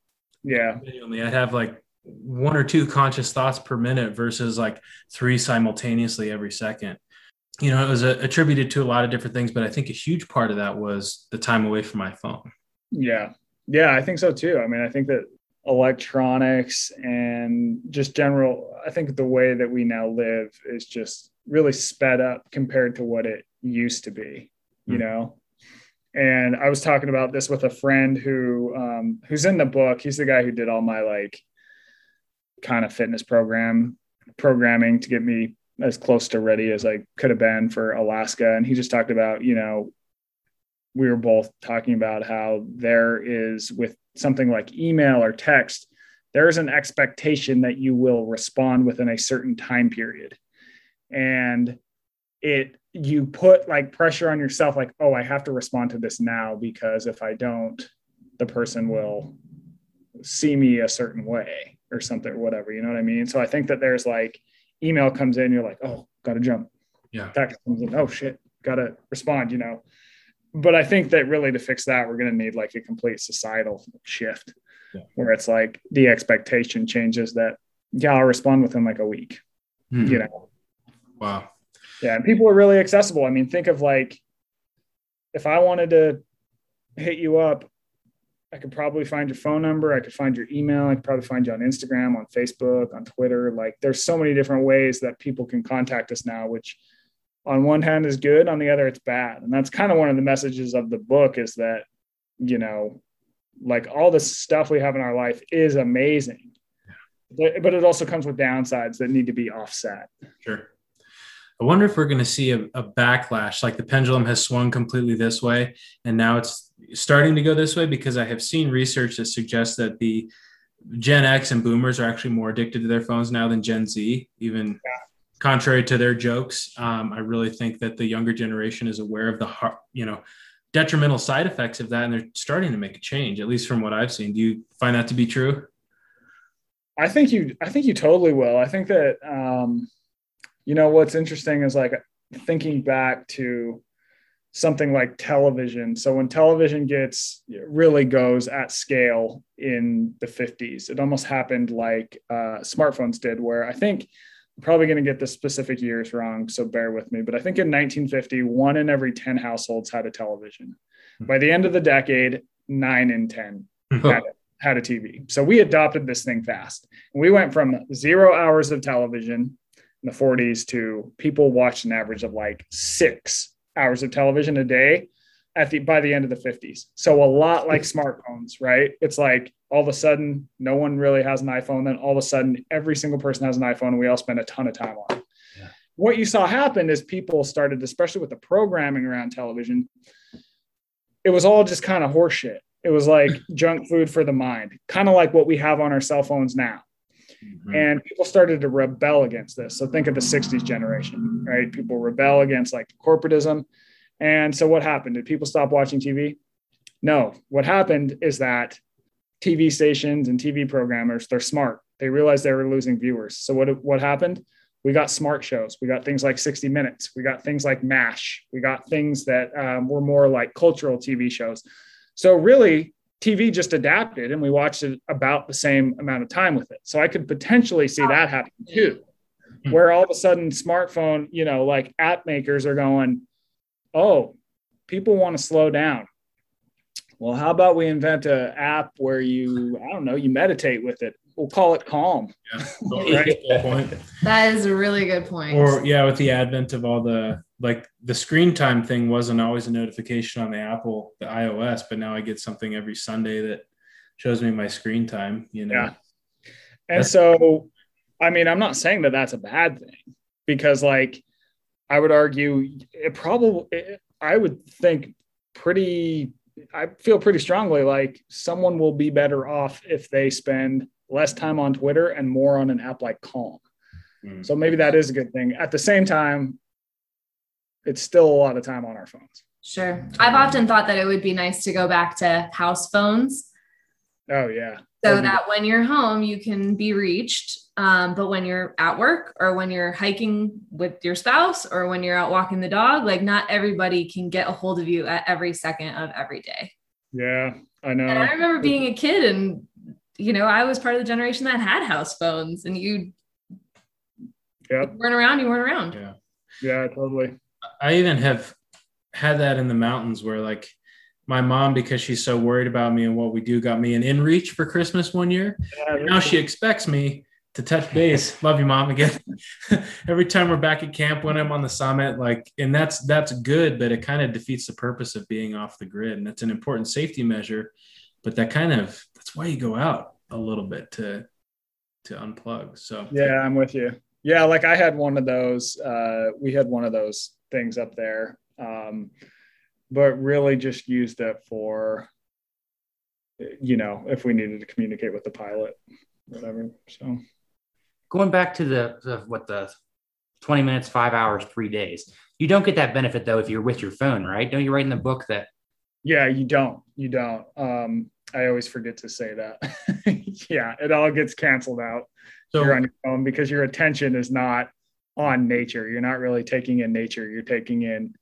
Yeah. I'd have like one or two conscious thoughts per minute versus like three simultaneously every second. You know, it was a, attributed to a lot of different things, but I think a huge part of that was the time away from my phone. Yeah. Yeah, I think so too. I mean, I think that electronics and just general, I think the way that we now live is just really sped up compared to what it used to be, you mm-hmm. know? And I was talking about this with a friend who um, who's in the book. He's the guy who did all my like kind of fitness program programming to get me as close to ready as I could have been for Alaska. And he just talked about, you know, we were both talking about how there is with something like email or text, there's an expectation that you will respond within a certain time period. And it, you put like pressure on yourself, like, oh, I have to respond to this now because if I don't, the person will see me a certain way or something or whatever. You know what I mean? So I think that there's like email comes in, you're like, oh, gotta jump. Yeah. Text comes in, oh shit, gotta respond, you know. But I think that really to fix that, we're gonna need like a complete societal shift yeah. where it's like the expectation changes that yeah, I'll respond within like a week. Mm-hmm. You know. Wow. Yeah. And people are really accessible. I mean, think of like if I wanted to hit you up I could probably find your phone number. I could find your email. I could probably find you on Instagram, on Facebook, on Twitter. Like there's so many different ways that people can contact us now, which on one hand is good, on the other it's bad. And that's kind of one of the messages of the book is that, you know, like all the stuff we have in our life is amazing. But, but it also comes with downsides that need to be offset. Sure. I wonder if we're going to see a, a, backlash, like the pendulum has swung completely this way, and now it's starting to go this way because I have seen research that suggests that the Gen X and Boomers are actually more addicted to their phones now than Gen Z, even yeah. Contrary to their jokes. Um, I really think that the younger generation is aware of the you know detrimental side effects of that, and they're starting to make a change. At least from what I've seen. Do you find that to be true? I think you. I think you totally will. I think that. Um, you know what's interesting is like thinking back to something like television. So when television gets really goes at scale in the 50s, it almost happened like uh, smartphones did, where I think probably going to get the specific years wrong, so bear with me. But I think in 1950, one in every 10 households had a television. Hmm. By the end of the decade, nine in 10 had, had a TV. So we adopted this thing fast. We went from zero hours of television in the 40s to people watched an average of like six hours of television a day at the by the end of the 50s. So a lot like smartphones, right? It's like all of a sudden no one really has an iPhone. Then all of a sudden every single person has an iPhone and we all spend a ton of time on it. Yeah. What you saw happen is people started, especially with the programming around television, it was all just kind of horseshit. It was like junk food for the mind, kind of like what we have on our cell phones now. Mm-hmm. And people started to rebel against this. So think of the 60s generation, right? People rebel against like corporatism. And so what happened? Did people stop watching TV? No. What happened is that TV stations and TV programmers, they're smart. They realized they were losing viewers. So what, what happened? We got smart shows. We got things like 60 Minutes. We got things like MASH. We got things that um, were more like cultural TV shows. So really, TV just adapted and we watched it about the same amount of time with it. So I could potentially see that happen too, hmm. where all of a sudden smartphone, you know, like app makers are going, oh, people want to slow down. Well, how about we invent an app where you, I don't know, you meditate with it we'll call it calm. Yeah, right? That is a really good point. Or yeah, with the advent of all the like the screen time thing wasn't always a notification on the Apple, the iOS, but now I get something every Sunday that shows me my screen time. You know. Yeah. And that's- so, I mean, I'm not saying that that's a bad thing because, like, I would argue it probably, I would think pretty I feel pretty strongly like someone will be better off if they spend less time on Twitter and more on an app like Calm. Mm. So maybe that is a good thing. At the same time, it's still a lot of time on our phones. Sure. I've often thought that it would be nice to go back to house phones. Oh, yeah. So that when you're home, you can be reached. Um, but when you're at work or when you're hiking with your spouse or when you're out walking the dog, like not everybody can get a hold of you at every second of every day. Yeah, I know. And I remember being a kid and you know, I was part of the generation that had house phones and you yep. weren't around, you weren't around. Yeah. Yeah, totally. I even have had that in the mountains where like my mom, because she's so worried about me and what we do, got me an inReach for Christmas one year. Yeah, now she expects me to touch base. Love you, mom. Again, every time we're back at camp when I'm on the summit, like, and that's that's good, but it kind of defeats the purpose of being off the grid, and that's an important safety measure. But that kind of that's why you go out a little bit to to unplug. So yeah, I'm with you. Yeah, like I had one of those. Uh, we had one of those things up there, um, but really just used it for you know if we needed to communicate with the pilot, whatever. So going back to the, the what the 20 minutes, five hours, three days. You don't get that benefit though if you're with your phone, right? Don't you write in the book that? Yeah, you don't. You don't. Um, I always forget to say that. yeah, it all gets canceled out. So you're on your phone because your attention is not on nature. You're not really taking in nature. You're taking in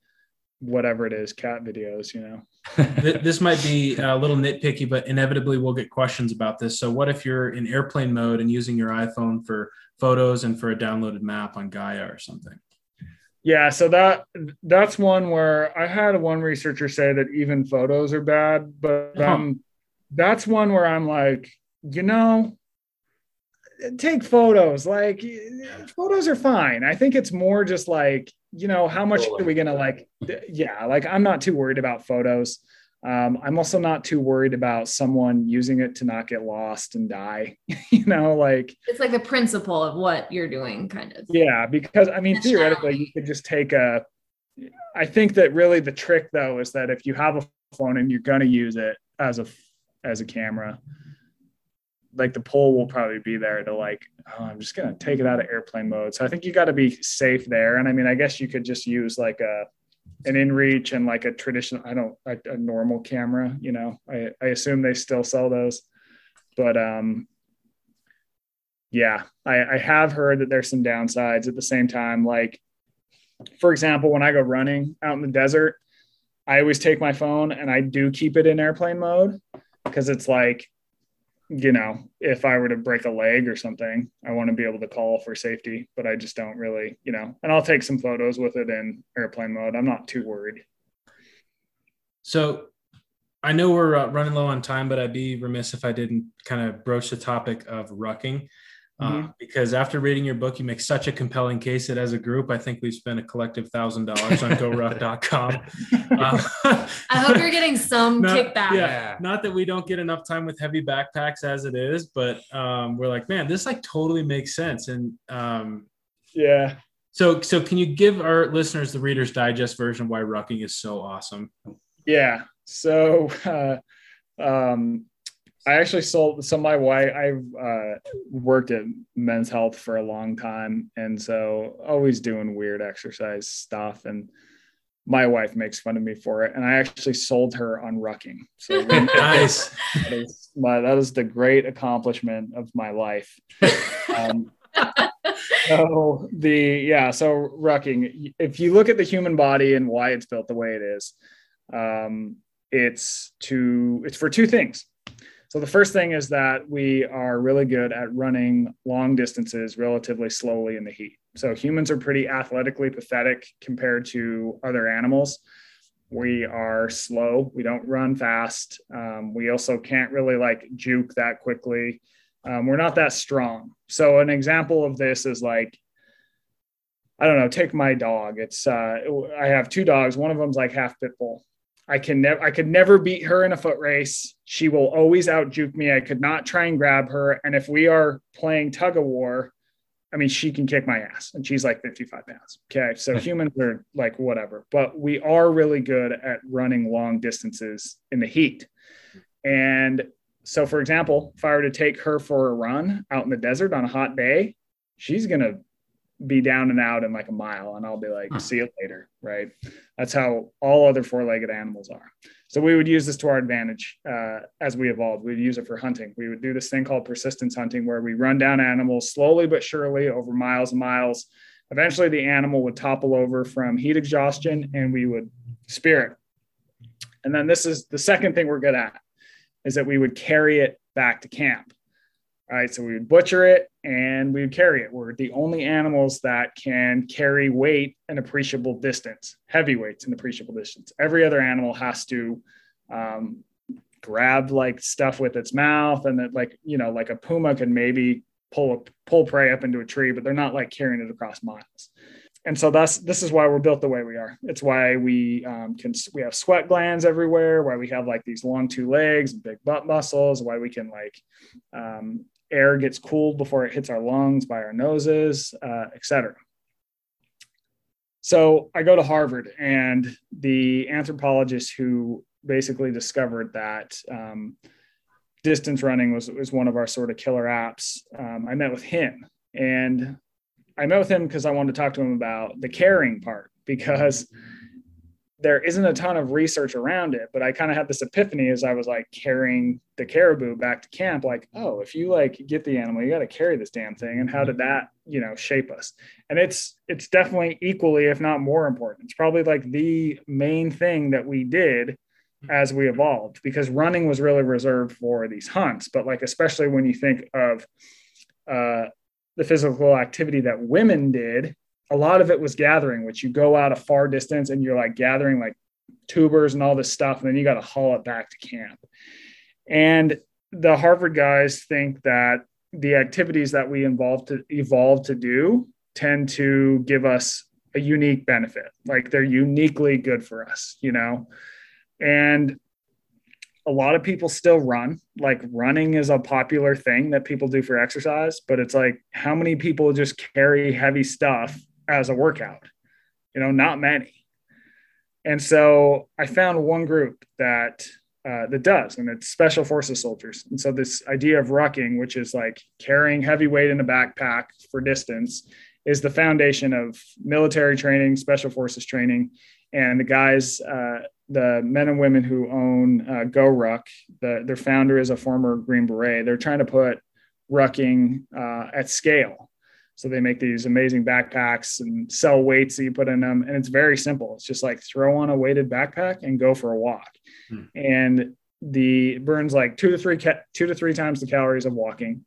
whatever it is, cat videos, you know. This might be a little nitpicky, but inevitably we'll get questions about this. So, what if you're in airplane mode and using your iPhone for photos and for a downloaded map on Gaia or something? Yeah, so that that's one where I had one researcher say that even photos are bad, but um, that's one where I'm like, you know, take photos. Like photos are fine. I think it's more just like, you know, how much are we gonna like? Yeah, like I'm not too worried about photos. Um, I'm also not too worried about someone using it to not get lost and die. you know, like it's like the principle of what you're doing, kind of. Yeah, because I mean, theoretically, you could just take a. I think that really the trick though is that if you have a phone and you're going to use it as a as a camera, like the pole will probably be there to like, oh, I'm just gonna take it out of airplane mode. So I think you got to be safe there. And I mean, I guess you could just use like a an inReach and like a traditional i don't a, a, normal camera you know I, I assume they still sell those but um yeah I, I have heard that there's some downsides at the same time like for example when i go running out in the desert i always take my phone and i do keep it in airplane mode because it's like you know, if I were to break a leg or something, I want to be able to call for safety, but I just don't really, you know, and I'll take some photos with it in airplane mode. I'm not too worried. So I know we're uh, running low on time, but I'd be remiss if I didn't kind of broach the topic of rucking. Uh, mm-hmm. because after reading your book, you make such a compelling case that as a group, I think we've spent a collective thousand dollars on GoRuck.com. Uh, I hope you're getting some not, kickback. Yeah, not that we don't get enough time with heavy backpacks as it is, but um, we're like, man, this like totally makes sense. And um, yeah. So, so can you give our listeners the Reader's Digest version why rucking is so awesome? Yeah. So, uh, um, I actually sold. So my wife, I've uh, worked at Men's Health for a long time, and so always doing weird exercise stuff. And my wife makes fun of me for it, and I actually sold her on rucking. So nice. That is, my, that is the great accomplishment of my life. Um, so the yeah, so rucking. If you look at the human body and why it's built the way it is, um, it's to it's for two things so the first thing is that we are really good at running long distances relatively slowly in the heat. So humans are pretty athletically pathetic compared to other animals. We are slow. We don't run fast. Um, we also can't really like juke that quickly. Um, we're not that strong. So an example of this is like I don't know, take my dog. It's uh I have two dogs. One of them's like half pit bull. I can never I could never beat her in a foot race. She will always out juke me. I could not try and grab her. And if we are playing tug of war, I mean, she can kick my ass and she's like 55 pounds. Okay. So humans are like whatever, but we are really good at running long distances in the heat. And so, for example, if I were to take her for a run out in the desert on a hot day, she's going to be down and out in like a mile and I'll be like, see you later. Right. That's how all other four legged animals are. So we would use this to our advantage uh, as we evolved. We'd use it for hunting. We would do this thing called persistence hunting where we run down animals slowly but surely over miles and miles. Eventually, the animal would topple over from heat exhaustion and we would spear it. And then this is the second thing we're good at is that we would carry it back to camp. All right, so we would butcher it and we would carry it. We're the only animals that can carry weight an appreciable distance, heavy weights an appreciable distance. Every other animal has to um, grab like stuff with its mouth, and that like you know, like a puma can maybe pull a, pull prey up into a tree, but they're not like carrying it across miles. And so that's this is why we're built the way we are. It's why we um, can we have sweat glands everywhere. Why we have like these long two legs and big butt muscles. Why we can like um, air gets cooled before it hits our lungs by our noses, uh, etc. So I go to Harvard, and the anthropologist who basically discovered that um, distance running was, was one of our sort of killer apps. Um, I met with him, and I met with him because I wanted to talk to him about the caring part because there isn't a ton of research around it, but I kind of had this epiphany as I was like carrying the caribou back to camp. Like, oh, if you like get the animal, you got to carry this damn thing. And how did that, you know, shape us? And it's it's definitely equally, if not more important. It's probably like the main thing that we did as we evolved because running was really reserved for these hunts. But like, especially when you think of uh, the physical activity that women did a lot of it was gathering, which you go out a far distance and you're like gathering like tubers and all this stuff, and then you got to haul it back to camp. And the Harvard guys think that the activities that we involve to evolve to do tend to give us a unique benefit. Like they're uniquely good for us, you know? And a lot of people still run. Like running is a popular thing that people do for exercise, but it's like how many people just carry heavy stuff as a workout? You know, not many. And so I found one group that uh, that does, and it's special forces soldiers. And so this idea of rucking, which is like carrying heavy weight in a backpack for distance, is the foundation of military training, special forces training, and the guys, uh, the men and women who own uh, GoRuck, the, their founder is a former Green Beret. They're trying to put rucking uh, at scale. So they make these amazing backpacks and sell weights that you put in them, and it's very simple. It's just like throw on a weighted backpack and go for a walk, hmm. and the burns like two to three ca- two to three times the calories of walking.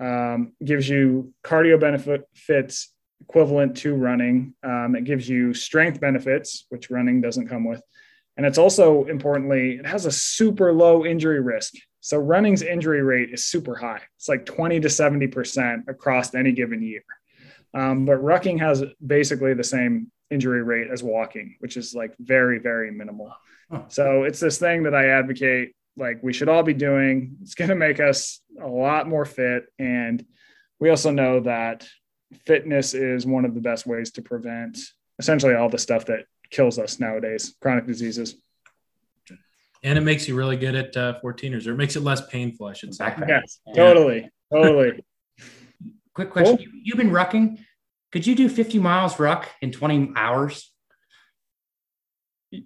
Um, gives you cardio benefits equivalent to running. Um, it gives you strength benefits, which running doesn't come with. And it's also importantly, it has a super low injury risk. So running's injury rate is super high. It's like 20 to 70% across any given year. Um, but rucking has basically the same injury rate as walking, which is like very, very minimal. So it's this thing that I advocate like we should all be doing. It's going to make us a lot more fit. And we also know that fitness is one of the best ways to prevent essentially all the stuff that kills us nowadays, chronic diseases. And it makes you really good at uh, 14ers, or it makes it less painful, I should say. Yes, yeah. totally, totally. Quick question: cool. You've been rucking. Could you do 50 miles ruck in 20 hours?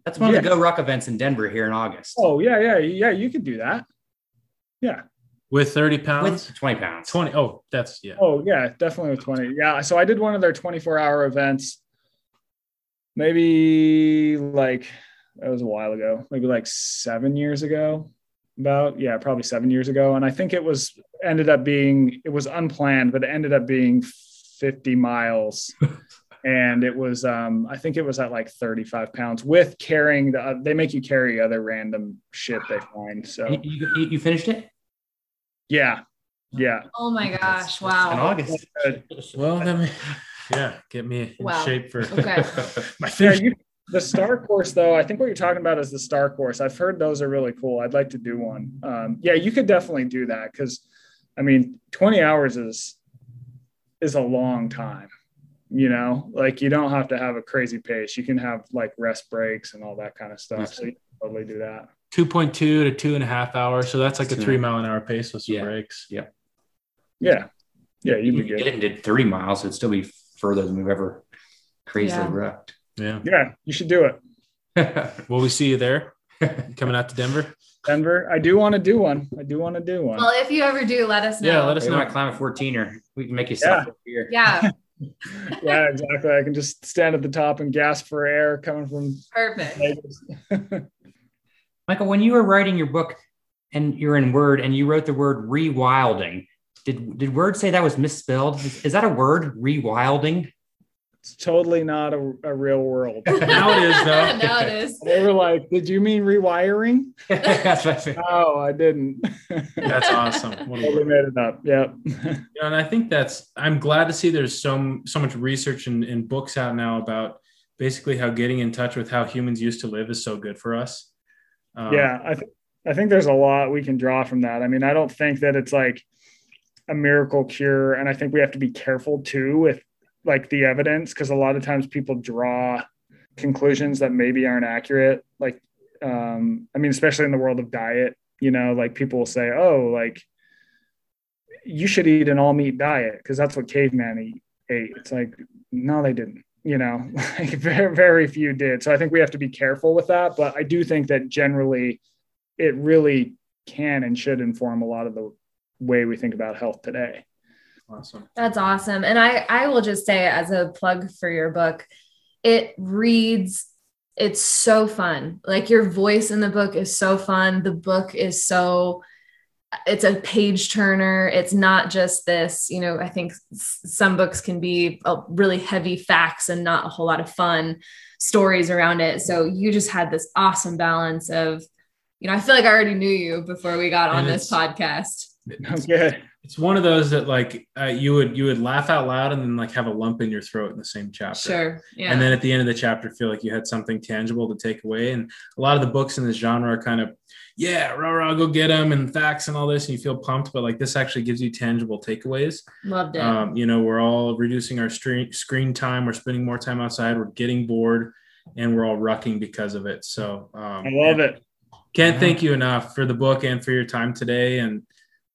That's one yeah. of the GoRuck events in Denver here in August. Oh yeah, yeah, yeah. You could do that. Yeah. With 30 pounds? With 20 pounds. 20. Oh, that's yeah. Oh, yeah, definitely with 20. Yeah. So I did one of their 24 hour events maybe like that was a while ago, maybe like seven years ago. About yeah, probably seven years ago. And I think it was ended up being it was unplanned, but it ended up being 50 miles. and it was um i think it was at like 35 pounds with carrying the uh, they make you carry other random shit they find so you, you, you finished it yeah. Yeah. Oh my gosh. Wow. In August. Well, let me, yeah, get me in wow. shape for okay. my yeah, you, the star course though i think what you're talking about is the star course i've heard those are really cool i'd like to do one um, yeah you could definitely do that because i mean 20 hours is is a long time you know like you don't have to have a crazy pace you can have like rest breaks and all that kind of stuff so you can totally do that 2.2 to two and a half hours. So that's like a three mile an hour pace with some yeah. breaks. Yeah. Yeah. Yeah. You'd you be good. did 30 miles. It'd still be further than we've ever crazily yeah. wrecked. Yeah. Yeah. You should do it. Will we see you there coming out to Denver? Denver. I do want to do one. I do want to do one. Well, if you ever do, let us know. Yeah, let us know. I climb a 14er. We can make you stop yeah. Yeah. yeah, exactly. I can just stand at the top and gasp for air coming from perfect. Michael, when you were writing your book and you're in Word and you wrote the word rewilding, did did Word say that was misspelled? Is, is that a word, rewilding? It's totally not a, a real world. now it is, though. now it is. They were like, "Did you mean rewiring?" That's right. Oh, I didn't. that's awesome. Totally made it up. Yep. Yeah, and I think that's. I'm glad to see there's so so much research and, and books out now about basically how getting in touch with how humans used to live is so good for us. Um, yeah, I think I think there's a lot we can draw from that. I mean, I don't think that it's like a miracle cure, and I think we have to be careful too with like the evidence because a lot of times people draw conclusions that maybe aren't accurate. Like, um, I mean, especially in the world of diet, you know, like people will say, "Oh, like." You should eat an all meat diet because that's what caveman ate. It's like, no, they didn't you know, like very, very few did. So I think we have to be careful with that. But I do think that generally it really can and should inform a lot of the way we think about health today. Awesome. That's awesome. And I, I will just say as a plug for your book, it reads, it's so fun. Like your voice in the book is so fun. The book is so it's a page turner it's not just this you know i think some books can be uh, really heavy facts and not a whole lot of fun stories around it so you just had this awesome balance of you know i feel like i already knew you before we got on this podcast It's, Okay. it's one of those that like uh, you would you would laugh out loud and then like have a lump in your throat in the same chapter. Sure. Yeah. And then at the end of the chapter, feel like you had something tangible to take away. And a lot of the books in this genre are kind of, yeah, rah, rah, go get them and facts and all this, and you feel pumped. But like this actually gives you tangible takeaways. Loved it. Um, you know, we're all reducing our screen screen time. We're spending more time outside. We're getting bored, and we're all rucking because of it. So um, I love it. Can't Yeah. thank you enough for the book and for your time today. And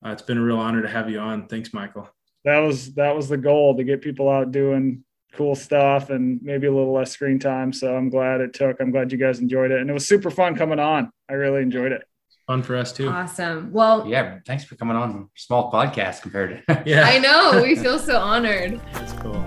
uh, it's been a real honor to have you on. Thanks, Michael. That was that was the goal to get people out doing cool stuff and maybe a little less screen time. So I'm glad it took. I'm glad you guys enjoyed it. And it was super fun coming on. I really enjoyed it. Fun for us too. awesome. Well, Yeah, thanks for coming on. Small podcast compared to. Yeah, I know we feel so honored. that's cool.